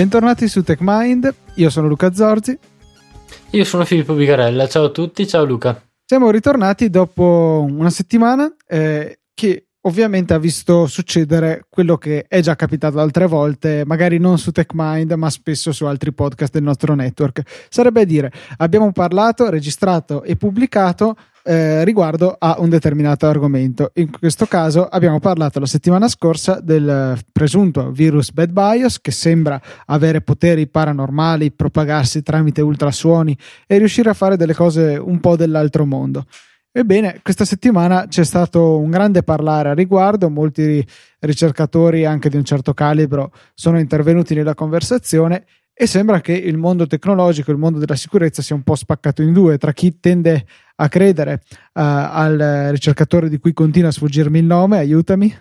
Bentornati su TechMind, io sono Luca Zorzi. Io sono Filippo Bigarella, ciao a tutti, ciao Luca. Siamo ritornati dopo una settimana eh, che ovviamente ha visto succedere quello che è già capitato altre volte, magari non su TechMind, ma spesso su altri podcast del nostro network. Sarebbe a dire, abbiamo parlato, registrato e pubblicato eh, riguardo a un determinato argomento. In questo caso abbiamo parlato la settimana scorsa del presunto virus Bad Bios che sembra avere poteri paranormali, propagarsi tramite ultrasuoni e riuscire a fare delle cose un po' dell'altro mondo. Ebbene, questa settimana c'è stato un grande parlare a riguardo, molti ricercatori anche di un certo calibro sono intervenuti nella conversazione e sembra che il mondo tecnologico, il mondo della sicurezza sia un po' spaccato in due tra chi tende a credere uh, al ricercatore di cui continua a sfuggirmi il nome, aiutami.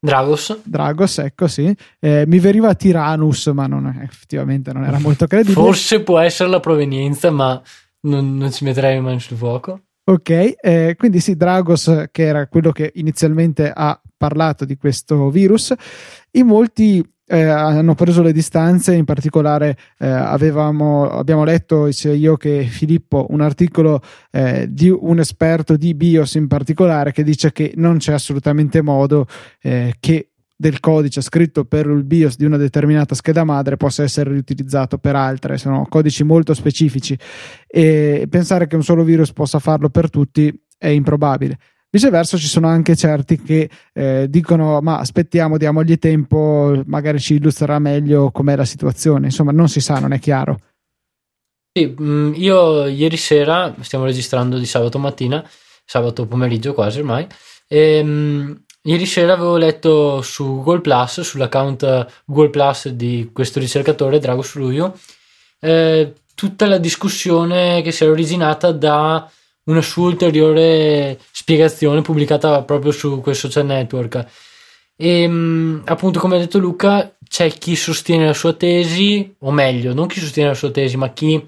Dragos. Dragos, ecco sì. Eh, mi veniva Tyrannus, ma non, effettivamente non era molto credibile. Forse può essere la provenienza, ma non, non ci metterei le mani sul fuoco. Ok, eh, quindi sì, Dragos, che era quello che inizialmente ha parlato di questo virus, in molti eh, hanno preso le distanze, in particolare eh, avevamo, abbiamo letto sia io che Filippo un articolo eh, di un esperto di BIOS in particolare che dice che non c'è assolutamente modo eh, che del codice scritto per il BIOS di una determinata scheda madre possa essere riutilizzato per altre, sono codici molto specifici e pensare che un solo virus possa farlo per tutti è improbabile. Viceversa, ci sono anche certi che eh, dicono: Ma aspettiamo, diamogli tempo, magari ci illustrerà meglio com'è la situazione. Insomma, non si sa, non è chiaro. Sì, mm, io ieri sera stiamo registrando di sabato mattina, sabato pomeriggio quasi ormai. E, um, ieri sera avevo letto su Google Plus, sull'account Google Plus di questo ricercatore, Drago Suluio, eh, tutta la discussione che si era originata da una sua ulteriore spiegazione pubblicata proprio su quel social network. E ehm, appunto, come ha detto Luca, c'è chi sostiene la sua tesi, o meglio, non chi sostiene la sua tesi, ma chi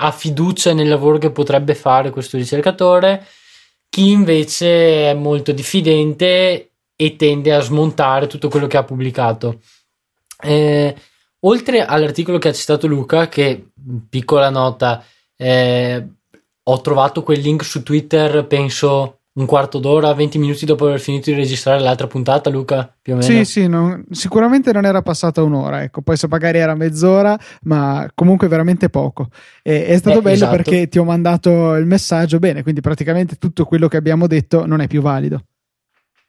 ha fiducia nel lavoro che potrebbe fare questo ricercatore, chi invece è molto diffidente e tende a smontare tutto quello che ha pubblicato. Eh, oltre all'articolo che ha citato Luca, che piccola nota, eh, ho trovato quel link su Twitter, penso un quarto d'ora, 20 minuti dopo aver finito di registrare l'altra puntata, Luca, più o meno. Sì, sì, non, sicuramente non era passata un'ora, ecco, poi se magari era mezz'ora, ma comunque veramente poco. E, è stato eh, bello esatto. perché ti ho mandato il messaggio, bene, quindi praticamente tutto quello che abbiamo detto non è più valido.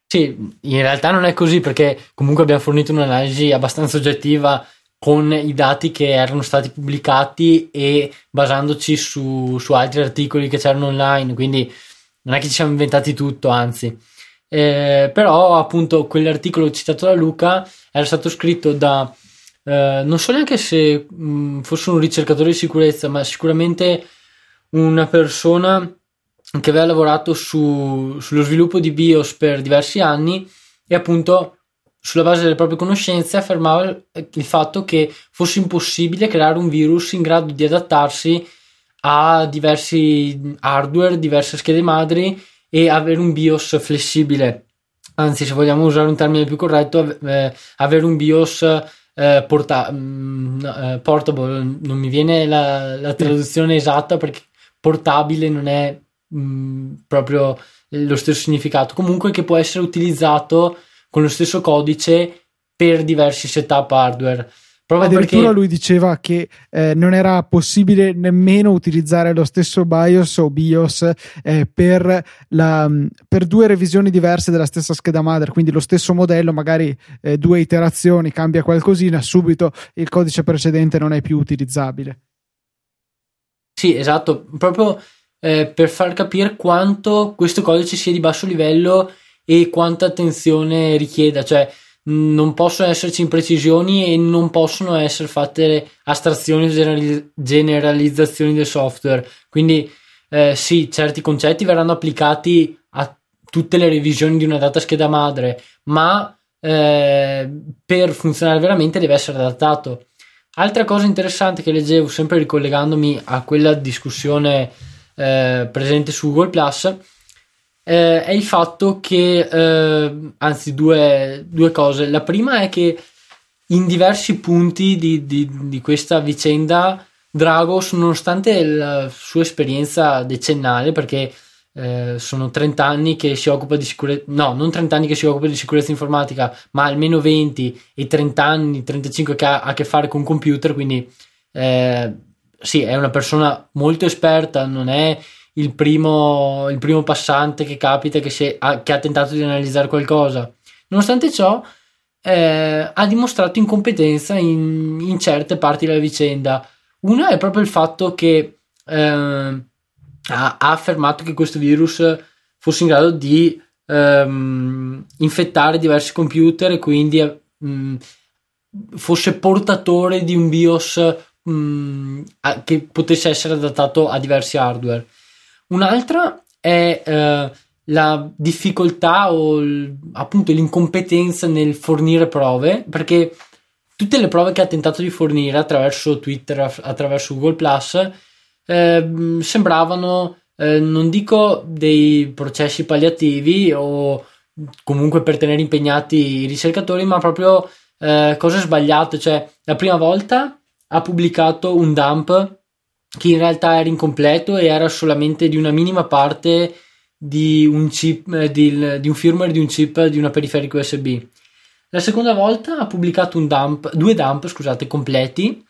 Sì, in realtà non è così perché comunque abbiamo fornito un'analisi abbastanza oggettiva con i dati che erano stati pubblicati e basandoci su, su altri articoli che c'erano online, quindi non è che ci siamo inventati tutto, anzi. Eh, però appunto quell'articolo citato da Luca era stato scritto da eh, non so neanche se mh, fosse un ricercatore di sicurezza, ma sicuramente una persona che aveva lavorato su, sullo sviluppo di BIOS per diversi anni e appunto sulla base delle proprie conoscenze, affermava il fatto che fosse impossibile creare un virus in grado di adattarsi a diversi hardware, diverse schede madri e avere un BIOS flessibile. Anzi, se vogliamo usare un termine più corretto, eh, avere un BIOS eh, porta- mh, mm, eh, portable, non mi viene la, la, traduzione esatta perché portabile non è mh, mm, proprio lo stesso significato. Comunque che può essere utilizzato con lo stesso codice per diversi setup hardware. Proprio Addirittura perché... lui diceva che eh, non era possibile nemmeno utilizzare lo stesso BIOS o BIOS eh, per, la, per, due revisioni diverse della stessa scheda madre, quindi lo stesso modello, magari eh, due iterazioni, cambia qualcosina, subito il codice precedente non è più utilizzabile. Sì, esatto, proprio eh, per far capire quanto questo codice sia di basso livello e quanta attenzione richieda, cioè non possono esserci imprecisioni e non possono essere fatte astrazioni o generalizzazioni del software. Quindi eh, sì, certi concetti verranno applicati a tutte le revisioni di una data scheda madre, ma eh, per funzionare veramente deve essere adattato. Altra cosa interessante che leggevo, sempre ricollegandomi a quella discussione eh, presente su Google Plus, eh, è il fatto che, eh, anzi due, due, cose. La prima è che in diversi punti di, di, di questa vicenda Dragos, nonostante la sua esperienza decennale, perché eh, sono 30 anni che si occupa di sicurezza, no, non 30 anni che si occupa di sicurezza informatica, ma almeno 20 e 30 anni, 35 che ha a che fare con computer, quindi eh, sì, è una persona molto esperta, non è il primo, il primo passante che capita che, si, ha, che ha tentato di analizzare qualcosa. Nonostante ciò, eh, ha dimostrato incompetenza in, in, certe parti della vicenda. Una è proprio il fatto che eh, ha, ha, affermato che questo virus fosse in grado di ehm, infettare diversi computer e quindi mh, mm, fosse portatore di un BIOS mh, mm, a, che potesse essere adattato a diversi hardware. Un'altra è eh, la difficoltà o l, appunto l'incompetenza nel fornire prove, perché tutte le prove che ha tentato di fornire attraverso Twitter, attraverso Google Plus, eh, sembravano, eh, non dico dei processi palliativi o comunque per tenere impegnati i ricercatori, ma proprio eh, cose sbagliate. Cioè, la prima volta ha pubblicato un dump che in realtà era incompleto e era solamente di una minima parte di un chip, eh, di, di un firmware di un chip di una periferica USB. La seconda volta ha pubblicato dump, due dump scusate, completi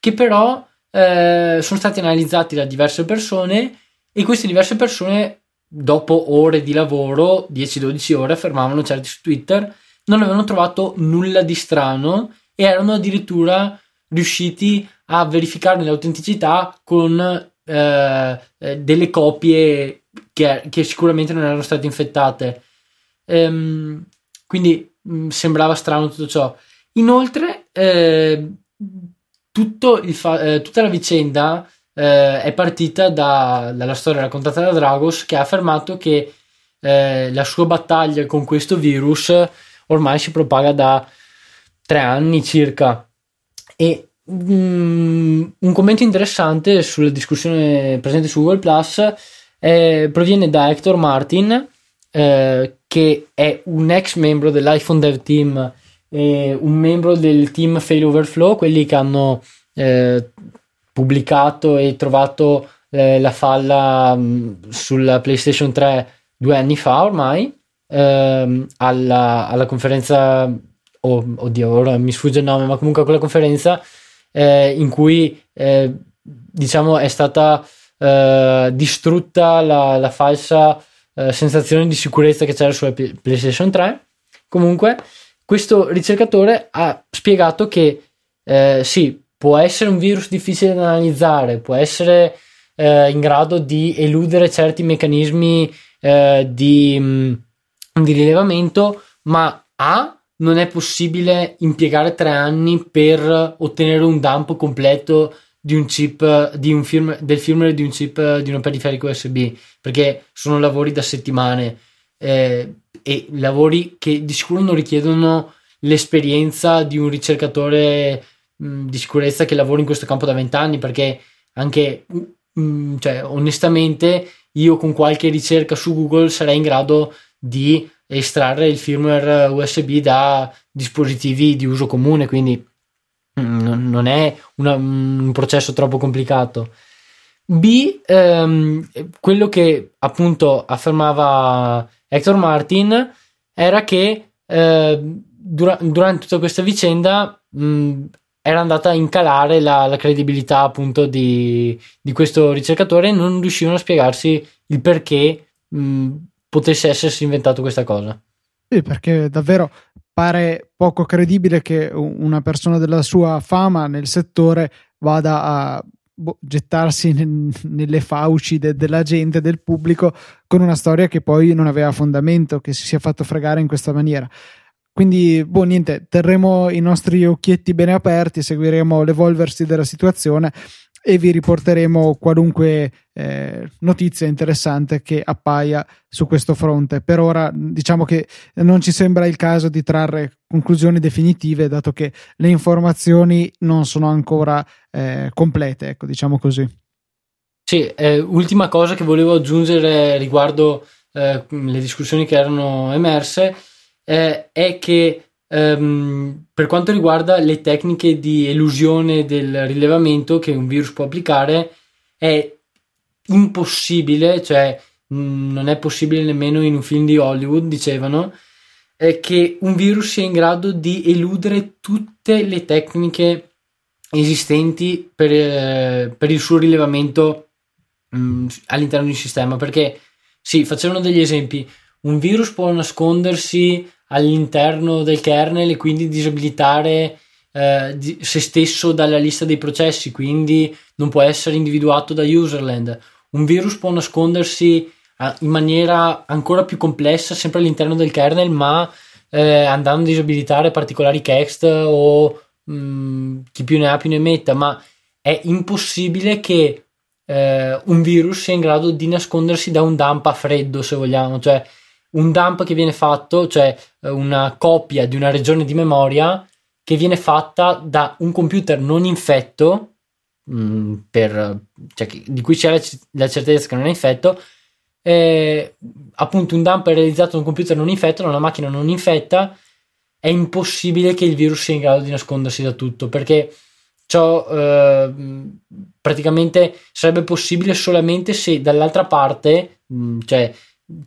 che però eh, sono stati analizzati da diverse persone e queste diverse persone dopo ore di lavoro, 10-12 ore, affermavano certi su Twitter, non avevano trovato nulla di strano e erano addirittura riusciti a verificarne l'autenticità con eh, eh delle copie che, che, sicuramente non erano state infettate. Ehm, quindi mh, mm, sembrava strano tutto ciò. Inoltre, eh, fa- eh, tutta la vicenda eh, è partita da, dalla storia raccontata da Dragos che ha affermato che eh, la sua battaglia con questo virus ormai si propaga da tre anni circa e um, un commento interessante sulla discussione presente su Google Plus eh, proviene da Hector Martin eh, che è un ex membro dell'iPhone Dev Team e un membro del team Fail Overflow, quelli che hanno eh, pubblicato e trovato eh, la falla mh, mm, sulla PlayStation 3 due anni fa ormai ehm, alla, alla, conferenza oh, oddio ora mi sfugge il nome ma comunque a quella conferenza eh, in cui eh, diciamo è stata eh, distrutta la, la falsa eh, sensazione di sicurezza che c'era sulla PlayStation 3 comunque questo ricercatore ha spiegato che eh, sì, può essere un virus difficile da analizzare, può essere eh, in grado di eludere certi meccanismi di, mm, di, rilevamento, ma A non è possibile impiegare tre anni per ottenere un dump completo di un chip di un firm, del firmware di un chip di un periferico USB perché sono lavori da settimane eh, e lavori che di sicuro non richiedono l'esperienza di un ricercatore mh, di sicurezza che lavora in questo campo da vent'anni perché anche mh, cioè, onestamente io con qualche ricerca su Google sarei in grado di estrarre il firmware USB da dispositivi di uso comune quindi mh, non è una, un processo troppo complicato. B ehm, quello che appunto affermava Hector Martin era che eh, dura- durante tutta questa vicenda mh, era andata a incalare la, la credibilità appunto di, di, questo ricercatore e non riuscivano a spiegarsi il perché mh, potesse essersi inventato questa cosa. Sì, perché davvero pare poco credibile che una persona della sua fama nel settore vada a boh, gettarsi nel, nelle fauci de, della gente, del pubblico, con una storia che poi non aveva fondamento, che si sia fatto fregare in questa maniera. Quindi, boh, niente, terremo i nostri occhietti bene aperti, seguiremo l'evolversi della situazione e vi riporteremo qualunque eh, notizia interessante che appaia su questo fronte. Per ora diciamo che non ci sembra il caso di trarre conclusioni definitive, dato che le informazioni non sono ancora eh, complete, ecco, diciamo così. Sì, eh, ultima cosa che volevo aggiungere riguardo eh, le discussioni che erano emerse eh, è che ehm, per quanto riguarda le tecniche di elusione del rilevamento che un virus può applicare, è impossibile, cioè mh, mm, non è possibile nemmeno in un film di Hollywood, dicevano, eh, che un virus sia in grado di eludere tutte le tecniche esistenti per, eh, per il suo rilevamento mh, mm, all'interno di un sistema. Perché, sì, facevano degli esempi, un virus può nascondersi all'interno del kernel e quindi disabilitare eh, se stesso dalla lista dei processi, quindi non può essere individuato da userland. Un virus può nascondersi in maniera ancora più complessa, sempre all'interno del kernel, ma eh, andando a disabilitare particolari text o mh, mm, chi più ne ha più ne metta, ma è impossibile che eh, un virus sia in grado di nascondersi da un dump a freddo, se vogliamo, cioè un dump che viene fatto, cioè eh, una copia di una regione di memoria che viene fatta da un computer non infetto, mh, mm, per, cioè, di cui c'è la, certezza che non è infetto, eh, appunto un dump è realizzato da un computer non infetto, da una macchina non infetta, è impossibile che il virus sia in grado di nascondersi da tutto perché ciò eh, praticamente sarebbe possibile solamente se dall'altra parte, mh, cioè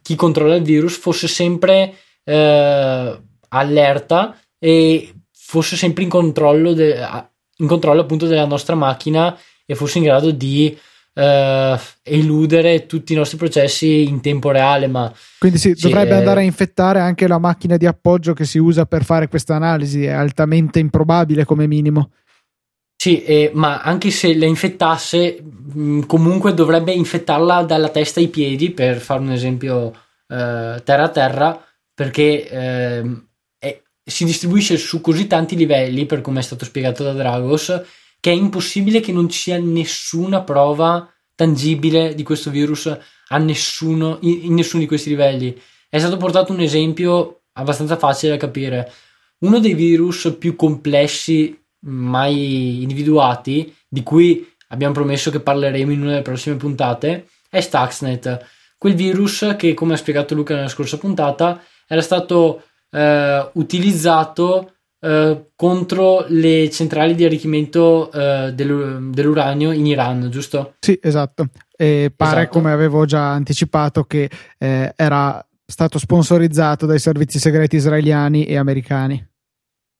chi controlla il virus, fosse sempre eh, allerta e fosse sempre in controllo, de- in controllo appunto della nostra macchina e fosse in grado di uh, eludere tutti i nostri processi in tempo reale. Ma Quindi sì, sì dovrebbe eh... andare a infettare anche la macchina di appoggio che si usa per fare questa analisi, è altamente improbabile come minimo. Sì, eh, ma anche se la infettasse, mh, comunque dovrebbe infettarla dalla testa ai piedi, per fare un esempio eh, terra a terra, perché ehm, è, si distribuisce su così tanti livelli, per come è stato spiegato da Dragos, che è impossibile che non ci sia nessuna prova tangibile di questo virus a nessuno, in, in nessuno di questi livelli. È stato portato un esempio abbastanza facile da capire. Uno dei virus più complessi mai individuati, di cui abbiamo promesso che parleremo in una delle prossime puntate, è Stuxnet. Quel virus che, come ha spiegato Luca nella scorsa puntata, era stato eh, utilizzato eh, contro le centrali di arricchimento eh, dell'uranio in Iran, giusto? Sì, esatto. E pare, esatto. come avevo già anticipato, che eh, era stato sponsorizzato dai servizi segreti israeliani e americani.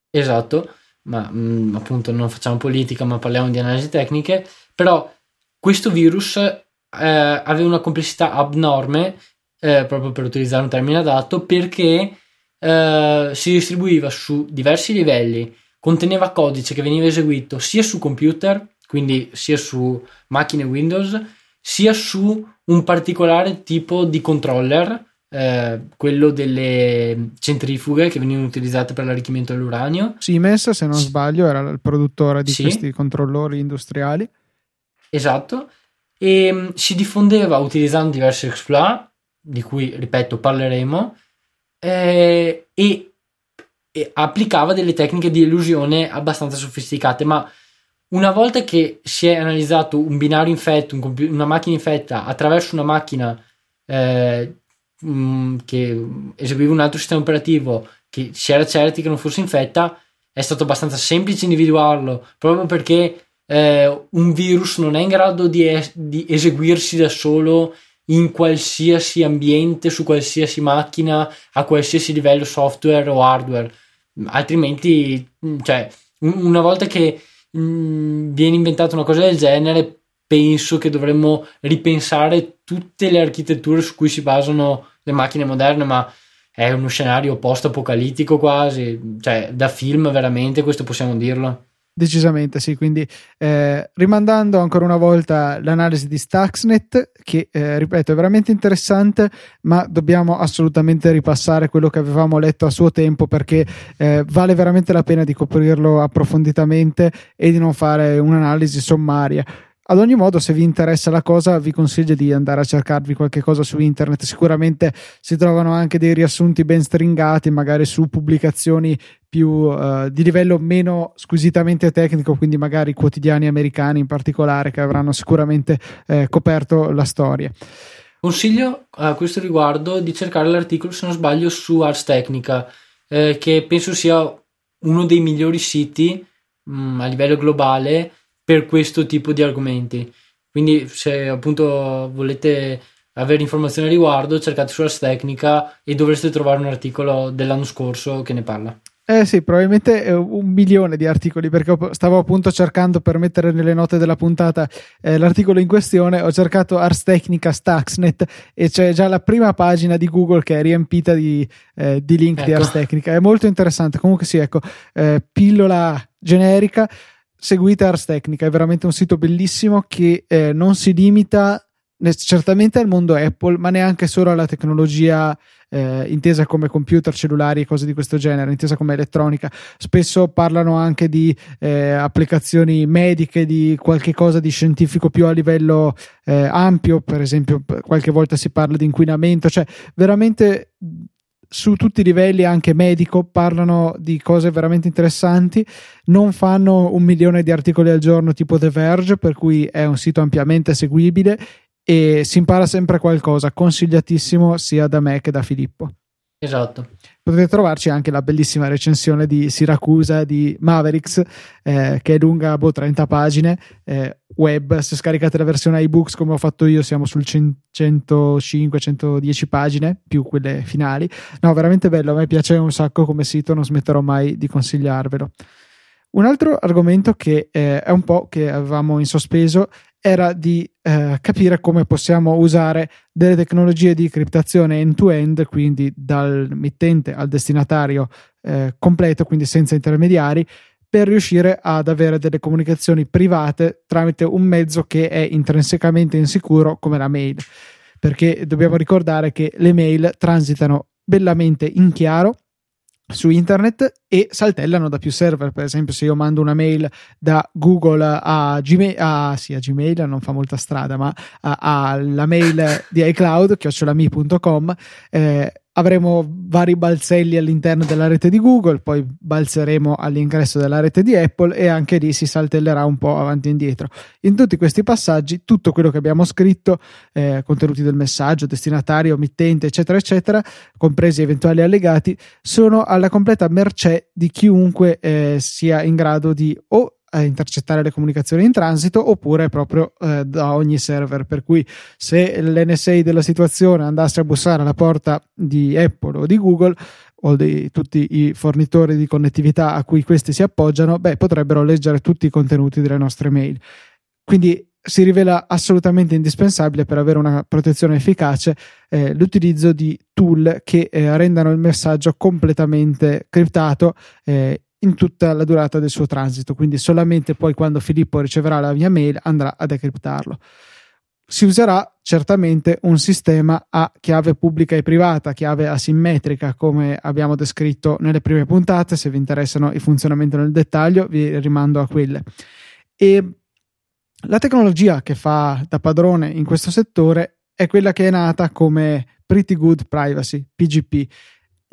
Esatto, ma mh, mm, appunto non facciamo politica, ma parliamo di analisi tecniche. Però questo virus eh, aveva una complessità abnorme, eh, proprio per utilizzare un termine adatto, perché eh, si distribuiva su diversi livelli, conteneva codice che veniva eseguito sia su computer, quindi sia su macchine Windows, sia su un particolare tipo di controller, eh, quello delle centrifughe che venivano utilizzate per l'arricchimento dell'uranio. Siemens, se non sbaglio, era il produttore di sì. questi controllori industriali. Esatto, e um, si diffondeva utilizzando diversi exploit, di cui, ripeto, parleremo, eh, e, e applicava delle tecniche di illusione abbastanza sofisticate, ma una volta che si è analizzato un binario infetto, un compi- una macchina infetta attraverso una macchina eh, mm, che eseguiva un altro sistema operativo che si era certi che non fosse infetta, è stato abbastanza semplice individuarlo proprio perché eh, un virus non è in grado di, es- di eseguirsi da solo in qualsiasi ambiente, su qualsiasi macchina, a qualsiasi livello software o hardware. Altrimenti, mm, cioè, una volta che mh, mm, viene inventata una cosa del genere, penso che dovremmo ripensare tutte le architetture su cui si basano le macchine moderne, ma è uno scenario post-apocalittico quasi, cioè da film veramente, questo possiamo dirlo. Decisamente sì, quindi eh, rimandando ancora una volta l'analisi di Stuxnet, che eh, ripeto è veramente interessante, ma dobbiamo assolutamente ripassare quello che avevamo letto a suo tempo perché eh, vale veramente la pena di coprirlo approfonditamente e di non fare un'analisi sommaria. Ad ogni modo, se vi interessa la cosa, vi consiglio di andare a cercarvi qualche cosa su internet. Sicuramente si trovano anche dei riassunti ben stringati, magari su pubblicazioni più uh, di livello meno squisitamente tecnico, quindi magari quotidiani americani in particolare, che avranno sicuramente eh, coperto la storia. Consiglio a questo riguardo di cercare l'articolo, se non sbaglio, su Ars Technica eh, che penso sia uno dei migliori siti mh, mm, a livello globale per questo tipo di argomenti. Quindi se appunto volete avere informazioni a riguardo, cercate su Ars Technica e dovreste trovare un articolo dell'anno scorso che ne parla. Eh sì, probabilmente un milione di articoli perché stavo appunto cercando per mettere nelle note della puntata eh, l'articolo in questione, ho cercato Ars Technica Stuxnet e c'è già la prima pagina di Google che è riempita di, eh, di link ecco. di Ars Technica, è molto interessante, comunque sì, ecco, eh, pillola generica, seguite Ars Technica, è veramente un sito bellissimo che eh, non si limita certamente al mondo Apple, ma neanche solo alla tecnologia eh, intesa come computer, cellulari e cose di questo genere, intesa come elettronica. Spesso parlano anche di eh, applicazioni mediche, di qualche cosa di scientifico più a livello eh, ampio, per esempio, qualche volta si parla di inquinamento, cioè veramente su tutti i livelli, anche medico, parlano di cose veramente interessanti. Non fanno un milione di articoli al giorno tipo The Verge, per cui è un sito ampiamente seguibile e si impara sempre qualcosa, consigliatissimo sia da me che da Filippo. Esatto. Potete trovarci anche la bellissima recensione di Siracusa di Mavericks, eh, che è lunga boh, 30 pagine, eh, web. Se scaricate la versione iBooks come ho fatto io, siamo sul 105-110 pagine, più quelle finali. No, veramente bello, a me piace un sacco come sito, non smetterò mai di consigliarvelo. Un altro argomento che eh, è un po' che avevamo in sospeso era di eh, capire come possiamo usare delle tecnologie di criptazione end-to-end, quindi dal mittente al destinatario eh, completo, quindi senza intermediari, per riuscire ad avere delle comunicazioni private tramite un mezzo che è intrinsecamente insicuro come la mail. Perché dobbiamo ricordare che le mail transitano bellamente in chiaro su internet e saltellano da più server. Per esempio, se io mando una mail da Google a Gmail, a, sì, a Gmail non fa molta strada, ma alla mail di iCloud, chiocciolami.com, eh, avremo vari balzelli all'interno della rete di Google, poi balzeremo all'ingresso della rete di Apple e anche lì si saltellerà un po' avanti e indietro. In tutti questi passaggi, tutto quello che abbiamo scritto, eh, contenuti del messaggio, destinatario, mittente, eccetera, eccetera, compresi eventuali allegati, sono alla completa mercé di chiunque eh, sia in grado di o a intercettare le comunicazioni in transito oppure proprio eh, da ogni server. Per cui se l'NSA della situazione andasse a bussare alla porta di Apple o di Google o di tutti i fornitori di connettività a cui questi si appoggiano, beh, potrebbero leggere tutti i contenuti delle nostre mail. Quindi si rivela assolutamente indispensabile per avere una protezione efficace eh, l'utilizzo di tool che eh, rendano il messaggio completamente criptato eh, in tutta la durata del suo transito, quindi solamente poi quando Filippo riceverà la mia mail andrà a decriptarlo. Si userà certamente un sistema a chiave pubblica e privata, chiave asimmetrica, come abbiamo descritto nelle prime puntate. Se vi interessano il funzionamento nel dettaglio, vi rimando a quelle. E la tecnologia che fa da padrone in questo settore è quella che è nata come Pretty Good Privacy, PGP,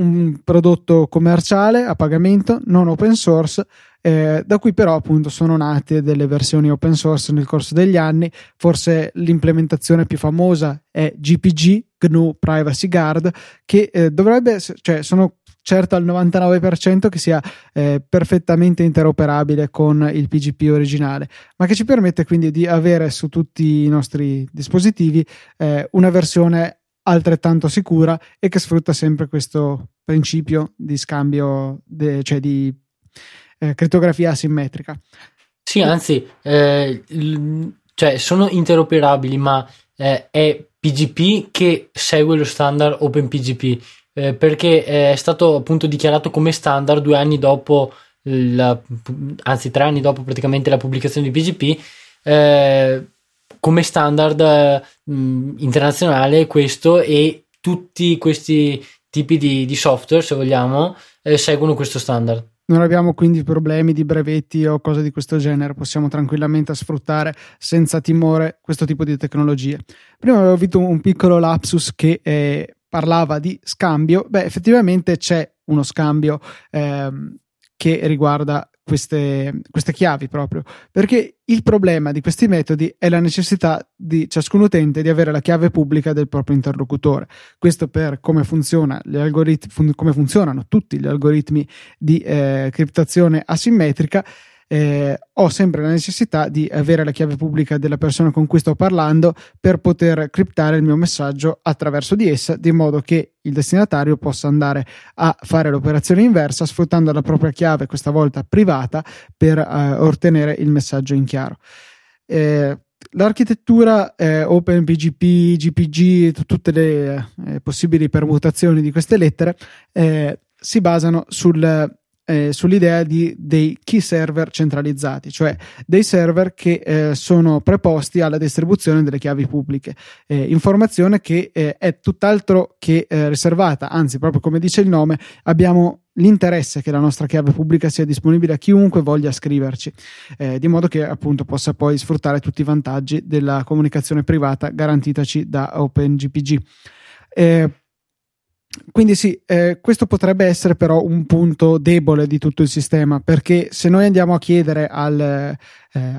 un prodotto commerciale a pagamento, non open source, eh, da cui però appunto sono nate delle versioni open source nel corso degli anni. Forse l'implementazione più famosa è GPG, GNU Privacy Guard, che eh, dovrebbe, cioè sono certo al 99% che sia eh, perfettamente interoperabile con il PGP originale, ma che ci permette quindi di avere su tutti i nostri dispositivi eh, una versione altrettanto sicura e che sfrutta sempre questo principio di scambio, de, cioè di eh, crittografia asimmetrica. Sì, anzi, eh, cioè sono interoperabili, ma eh, è PGP che segue lo standard OpenPGP eh, perché è stato appunto dichiarato come standard due anni dopo, la, anzi tre anni dopo praticamente la pubblicazione di PGP. Eh, come standard mh, mm, internazionale questo e tutti questi tipi di, di software, se vogliamo, eh, seguono questo standard. Non abbiamo quindi problemi di brevetti o cose di questo genere, possiamo tranquillamente sfruttare senza timore questo tipo di tecnologie. Prima avevo avuto un piccolo lapsus che eh, parlava di scambio, beh effettivamente c'è uno scambio ehm, che riguarda queste, queste chiavi proprio. Perché il problema di questi metodi è la necessità di ciascun utente di avere la chiave pubblica del proprio interlocutore. Questo per come, funziona gli algoritmi, fun- come funzionano tutti gli algoritmi di eh, criptazione asimmetrica eh, ho sempre la necessità di avere la chiave pubblica della persona con cui sto parlando per poter criptare il mio messaggio attraverso di essa, di modo che il destinatario possa andare a fare l'operazione inversa sfruttando la propria chiave, questa volta privata, per eh, ottenere il messaggio in chiaro. Eh, l'architettura eh, OpenPGP, GPG, tutte le eh, possibili permutazioni di queste lettere eh, si basano sul eh, sull'idea di, dei key server centralizzati, cioè dei server che eh, sono preposti alla distribuzione delle chiavi pubbliche. Eh, informazione che eh, è tutt'altro che eh, riservata, anzi, proprio come dice il nome, abbiamo l'interesse che la nostra chiave pubblica sia disponibile a chiunque voglia scriverci, eh, di modo che appunto possa poi sfruttare tutti i vantaggi della comunicazione privata garantitaci da OpenGPG. Eh, quindi sì, eh, questo potrebbe essere però un punto debole di tutto il sistema, perché se noi andiamo a chiedere al, eh,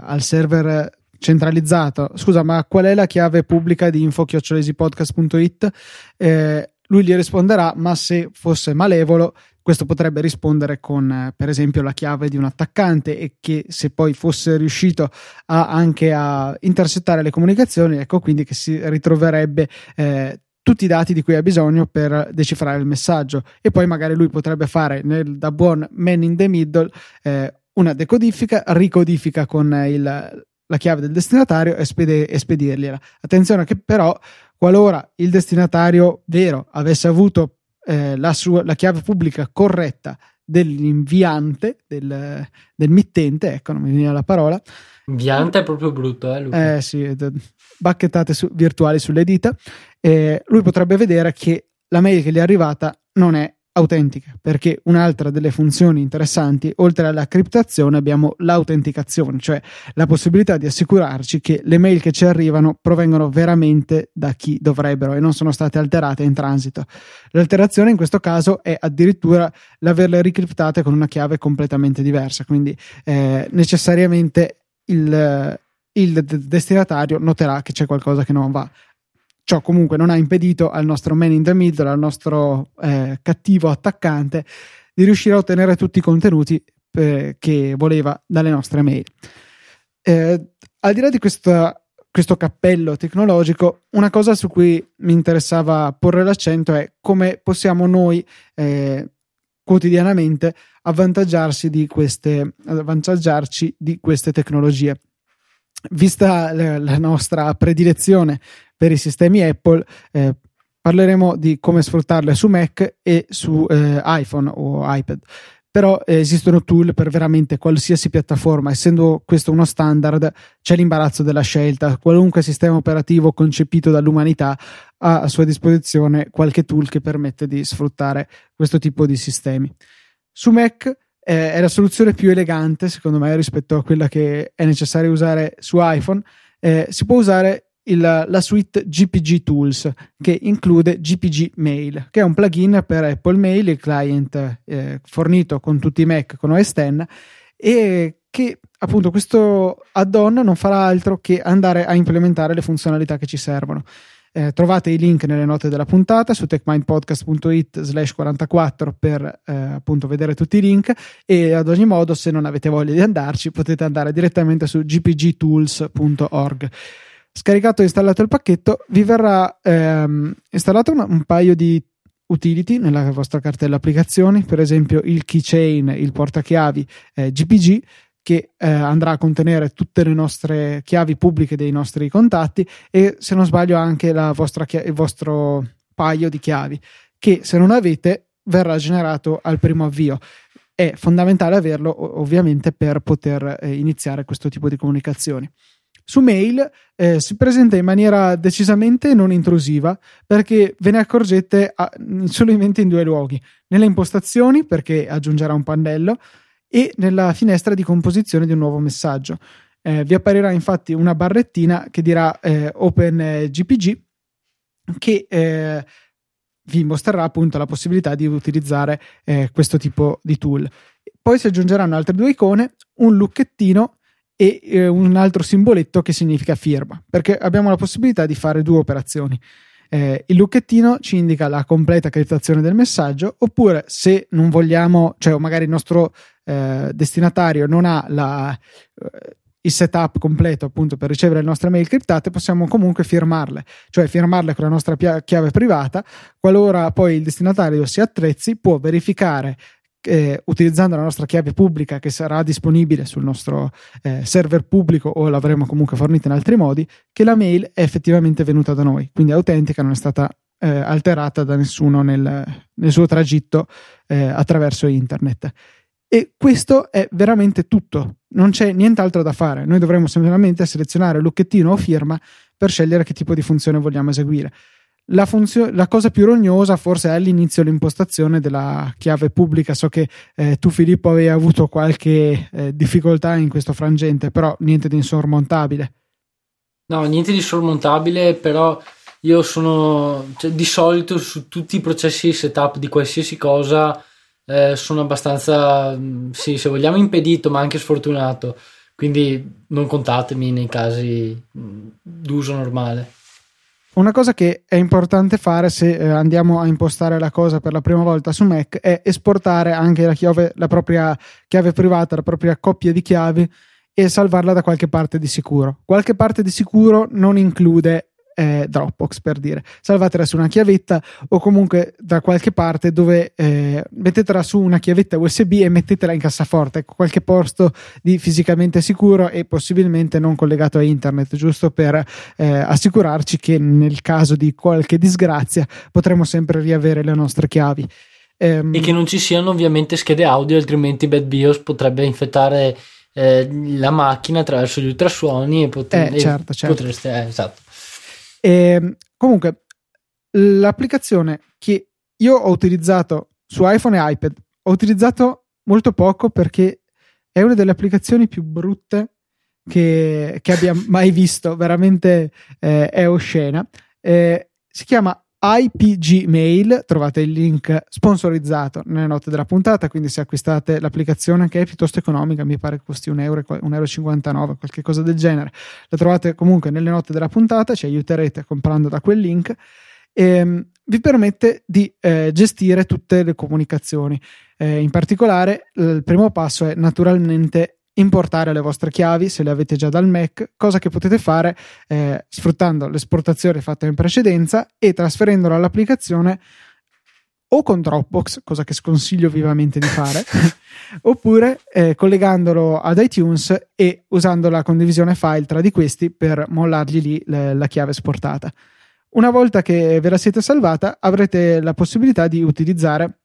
al server centralizzato, scusa, ma qual è la chiave pubblica di info-podcast.it? Eh, lui gli risponderà, ma se fosse malevolo, questo potrebbe rispondere con, eh, per esempio, la chiave di un attaccante e che se poi fosse riuscito a, anche a intercettare le comunicazioni, ecco quindi che si ritroverebbe eh, tutti i dati di cui ha bisogno per decifrare il messaggio e poi magari lui potrebbe fare nel, da buon man in the middle eh, una decodifica, ricodifica con il, la chiave del destinatario e, spede, e spedirgliela. Attenzione che però qualora il destinatario vero avesse avuto eh, la, sua, la chiave pubblica corretta dell'inviante, del, del mittente, ecco, non mi viene la parola. Inviante è proprio brutto, eh, Luca? Eh sì, bacchettate su, virtuali sulle dita. Eh, lui potrebbe vedere che la mail che gli è arrivata non è autentica, perché un'altra delle funzioni interessanti, oltre alla criptazione, abbiamo l'autenticazione, cioè la possibilità di assicurarci che le mail che ci arrivano provengono veramente da chi dovrebbero e non sono state alterate in transito. L'alterazione in questo caso è addirittura l'averle ricriptate con una chiave completamente diversa, quindi eh, necessariamente il, il destinatario noterà che c'è qualcosa che non va. Ciò comunque non ha impedito al nostro man in the middle, al nostro eh, cattivo attaccante, di riuscire a ottenere tutti i contenuti eh, che voleva dalle nostre mail. Eh, al di là di questa, questo cappello tecnologico, una cosa su cui mi interessava porre l'accento è come possiamo noi eh, quotidianamente avvantaggiarsi di queste, avvantaggiarci di queste tecnologie. Vista la nostra predilezione per i sistemi Apple, eh, parleremo di come sfruttarle su Mac e su eh, iPhone o iPad. Però eh, esistono tool per veramente qualsiasi piattaforma, essendo questo uno standard, c'è l'imbarazzo della scelta. Qualunque sistema operativo concepito dall'umanità ha a sua disposizione qualche tool che permette di sfruttare questo tipo di sistemi. Su Mac eh, è la soluzione più elegante, secondo me, rispetto a quella che è necessario usare su iPhone. Eh, si può usare il, la suite GPG Tools che include GPG Mail, che è un plugin per Apple Mail, il client eh, fornito con tutti i Mac con OS X e che appunto questo add-on non farà altro che andare a implementare le funzionalità che ci servono. Eh, trovate i link nelle note della puntata su techmindpodcast.it slash 44 per eh, appunto vedere tutti i link e ad ogni modo se non avete voglia di andarci potete andare direttamente su gpgtools.org scaricato e installato il pacchetto, vi verrà ehm, installato un, un paio di utility nella vostra cartella applicazioni, per esempio il keychain, il portachiavi eh, GPG che eh, andrà a contenere tutte le nostre chiavi pubbliche dei nostri contatti e se non sbaglio anche chia- il vostro paio di chiavi che se non avete verrà generato al primo avvio. È fondamentale averlo ovviamente per poter eh, iniziare questo tipo di comunicazioni. Su mail eh, si presenta in maniera decisamente non intrusiva perché ve ne accorgete a, solamente in due luoghi, nelle impostazioni perché aggiungerà un pannello e nella finestra di composizione di un nuovo messaggio. Eh, vi apparirà infatti una barrettina che dirà eh, OpenGPG che eh, vi mostrerà appunto la possibilità di utilizzare eh, questo tipo di tool. poi si aggiungeranno altre due icone, un lucchettino e eh, un altro simboletto che significa firma, perché abbiamo la possibilità di fare due operazioni. Eh, il lucchettino ci indica la completa criptazione del messaggio, oppure se non vogliamo, cioè magari il nostro eh, destinatario non ha la, eh, il setup completo appunto per ricevere le nostre mail criptate, possiamo comunque firmarle, cioè firmarle con la nostra chiave privata. Qualora poi il destinatario si attrezzi, può verificare eh, utilizzando la nostra chiave pubblica che sarà disponibile sul nostro eh, server pubblico o l'avremo comunque fornita in altri modi, che la mail è effettivamente venuta da noi, quindi autentica, non è stata eh, alterata da nessuno nel, nel suo tragitto eh, attraverso internet. E questo è veramente tutto, non c'è nient'altro da fare. Noi dovremo semplicemente selezionare lucchettino o firma per scegliere che tipo di funzione vogliamo eseguire. La, funzio- la, cosa più rognosa forse è all'inizio l'impostazione della chiave pubblica. So che eh, tu, Filippo, avevi avuto qualche eh, difficoltà in questo frangente, però niente di insormontabile. No, niente di sormontabile, però io sono cioè, di solito su tutti i processi di setup di qualsiasi cosa eh, sono abbastanza, mm, sì, se vogliamo, impedito, ma anche sfortunato. Quindi non contatemi nei casi mm, d'uso normale. Una cosa che è importante fare se eh, andiamo a impostare la cosa per la prima volta su Mac è esportare anche la, chiave, la propria chiave privata, la propria coppia di chiavi e salvarla da qualche parte di sicuro. Qualche parte di sicuro non include eh, Dropbox per dire. Salvatela su una chiavetta o comunque da qualche parte dove eh, mettetela su una chiavetta USB e mettetela in cassaforte, ecco, qualche posto di fisicamente sicuro e possibilmente non collegato a internet, giusto per eh, assicurarci che nel caso di qualche disgrazia potremo sempre riavere le nostre chiavi. Ehm, e che non ci siano ovviamente schede audio, altrimenti Bad BIOS potrebbe infettare eh, la macchina attraverso gli ultrasuoni e, pot- eh, certo, certo. potreste eh, esatto. E, ehm, comunque, l'applicazione che io ho utilizzato su iPhone e iPad, ho utilizzato molto poco perché è una delle applicazioni più brutte che, che abbia mai visto, veramente eh, è oscena. Eh, si chiama IPG Mail, trovate il link sponsorizzato nelle note della puntata, quindi se acquistate l'applicazione che è piuttosto economica, mi pare che costi 1,59 euro, 1,59 euro, qualche cosa del genere, la trovate comunque nelle note della puntata, ci aiuterete comprando da quel link e um, vi permette di eh, gestire tutte le comunicazioni. Eh, in particolare il primo passo è naturalmente importare le vostre chiavi se le avete già dal Mac, cosa che potete fare eh, sfruttando l'esportazione fatta in precedenza e trasferendola all'applicazione o con Dropbox, cosa che sconsiglio vivamente di fare, oppure eh, collegandolo ad iTunes e usando la condivisione file tra di questi per mollargli lì le, la chiave esportata. Una volta che ve la siete salvata, avrete la possibilità di utilizzare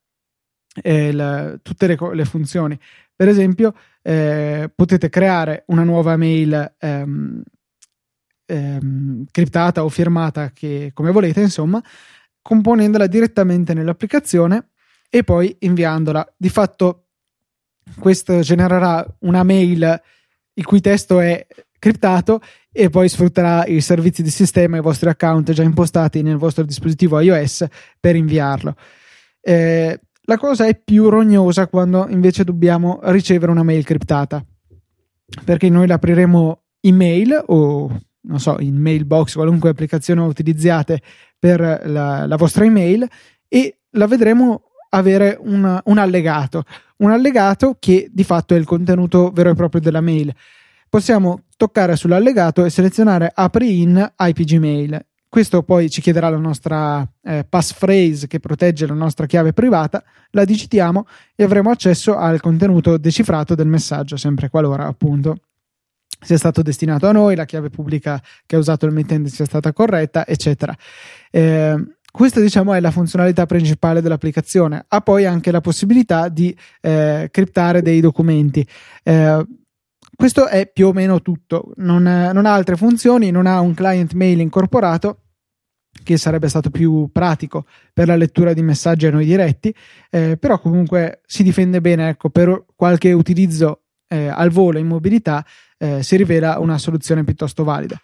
eh, la, tutte le, le funzioni per esempio, eh, potete creare una nuova mail ehm, ehm, criptata o firmata, che, come volete, insomma, componendola direttamente nell'applicazione e poi inviandola. Di fatto, questo genererà una mail il cui testo è criptato e poi sfrutterà i servizi di sistema e i vostri account già impostati nel vostro dispositivo iOS per inviarlo. Eh, la cosa è più rognosa quando invece dobbiamo ricevere una mail criptata, perché noi l'apriremo in mail o non so, in mailbox, qualunque applicazione utilizziate per la, la vostra email e la vedremo avere un, un, allegato, un allegato che di fatto è il contenuto vero e proprio della mail. Possiamo toccare sull'allegato e selezionare apri in IPG mail questo poi ci chiederà la nostra eh, passphrase che protegge la nostra chiave privata, la digitiamo e avremo accesso al contenuto decifrato del messaggio, sempre qualora appunto sia stato destinato a noi, la chiave pubblica che ha usato il mittente sia stata corretta, eccetera. Eh, questa diciamo è la funzionalità principale dell'applicazione. Ha poi anche la possibilità di eh, criptare dei documenti. Eh, questo è più o meno tutto, non, non, ha altre funzioni, non ha un client mail incorporato che sarebbe stato più pratico per la lettura di messaggi a noi diretti, eh, però comunque si difende bene, ecco, per qualche utilizzo eh, al volo in mobilità eh, si rivela una soluzione piuttosto valida.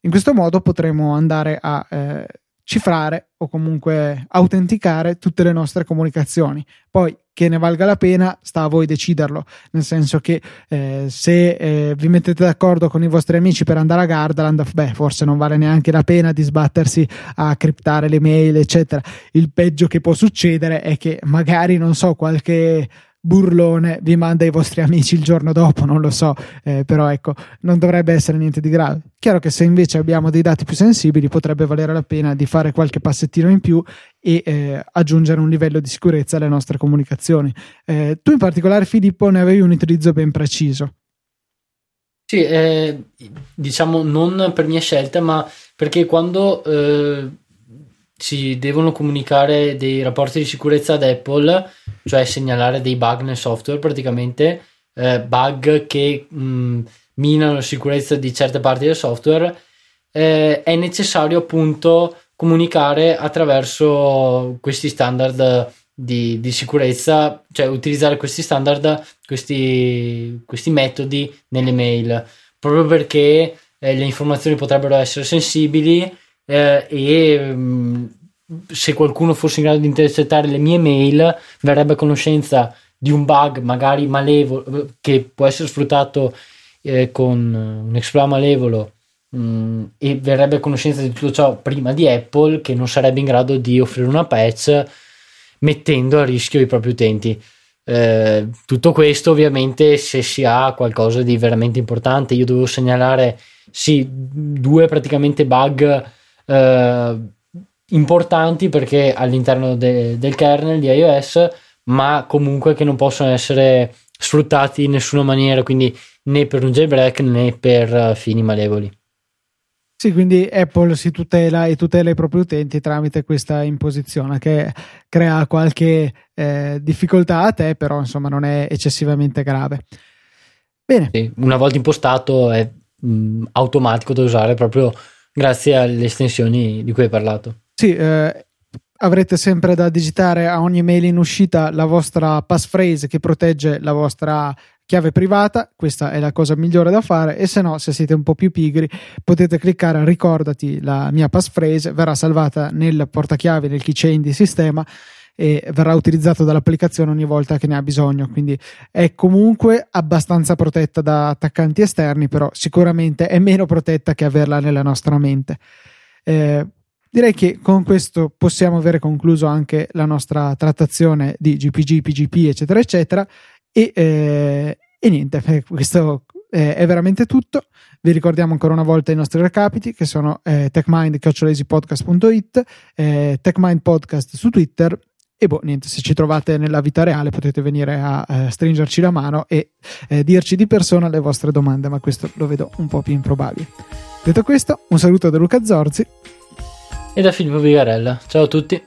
In questo modo potremo andare a eh, cifrare o comunque autenticare tutte le nostre comunicazioni. Poi che ne valga la pena sta a voi deciderlo, nel senso che eh, se eh, vi mettete d'accordo con i vostri amici per andare a Gardaland, beh, forse non vale neanche la pena di sbattersi a criptare le mail, eccetera. Il peggio che può succedere è che magari, non so, qualche burlone vi manda i vostri amici il giorno dopo, non lo so, eh, però ecco, non dovrebbe essere niente di grave. Chiaro che se invece abbiamo dei dati più sensibili potrebbe valere la pena di fare qualche passettino in più e eh, aggiungere un livello di sicurezza alle nostre comunicazioni. Eh, tu in particolare Filippo ne avevi un utilizzo ben preciso. Sì, eh, diciamo non per mia scelta, ma perché quando eh, si devono comunicare dei rapporti di sicurezza ad Apple, cioè segnalare dei bug nel software, praticamente eh, bug che mh, mm, minano la sicurezza di certe parti del software, eh, è necessario appunto comunicare attraverso questi standard di, di, sicurezza, cioè utilizzare questi standard, questi, questi metodi nelle mail, proprio perché eh, le informazioni potrebbero essere sensibili eh, e mm, se qualcuno fosse in grado di intercettare le mie mail verrebbe a conoscenza di un bug magari malevolo che può essere sfruttato eh, con un exploit malevolo mh, mm, e verrebbe a conoscenza di tutto ciò prima di Apple che non sarebbe in grado di offrire una patch mettendo a rischio i propri utenti. Eh, tutto questo ovviamente se si ha qualcosa di veramente importante io devo segnalare sì due praticamente bug eh, importanti perché all'interno de- del kernel di iOS, ma comunque che non possono essere sfruttati in nessuna maniera, quindi né per un jailbreak né per uh, fini malevoli. Sì, quindi Apple si tutela e tutela i propri utenti tramite questa imposizione che crea qualche eh, difficoltà a te, però insomma non è eccessivamente grave. Bene. Sì, una volta impostato è mh, mm, automatico da usare proprio grazie alle estensioni di cui hai parlato. Sì, eh, avrete sempre da digitare a ogni mail in uscita la vostra passphrase che protegge la vostra chiave privata, questa è la cosa migliore da fare e se no, se siete un po' più pigri, potete cliccare ricordati la mia passphrase, verrà salvata nel portachiavi, nel keychain di sistema e verrà utilizzato dall'applicazione ogni volta che ne ha bisogno, quindi è comunque abbastanza protetta da attaccanti esterni, però sicuramente è meno protetta che averla nella nostra mente. Eh, Direi che con questo possiamo avere concluso anche la nostra trattazione di GPG, PGP, eccetera, eccetera. E, eh, e niente, eh, questo eh, è veramente tutto. Vi ricordiamo ancora una volta i nostri recapiti che sono eh, techmind.it, eh, techmind podcast su Twitter e boh, niente, se ci trovate nella vita reale potete venire a eh, stringerci la mano e eh, dirci di persona le vostre domande, ma questo lo vedo un po' più improbabile. Detto questo, un saluto da Luca Zorzi e da Filippo Vigarella. Ciao a tutti.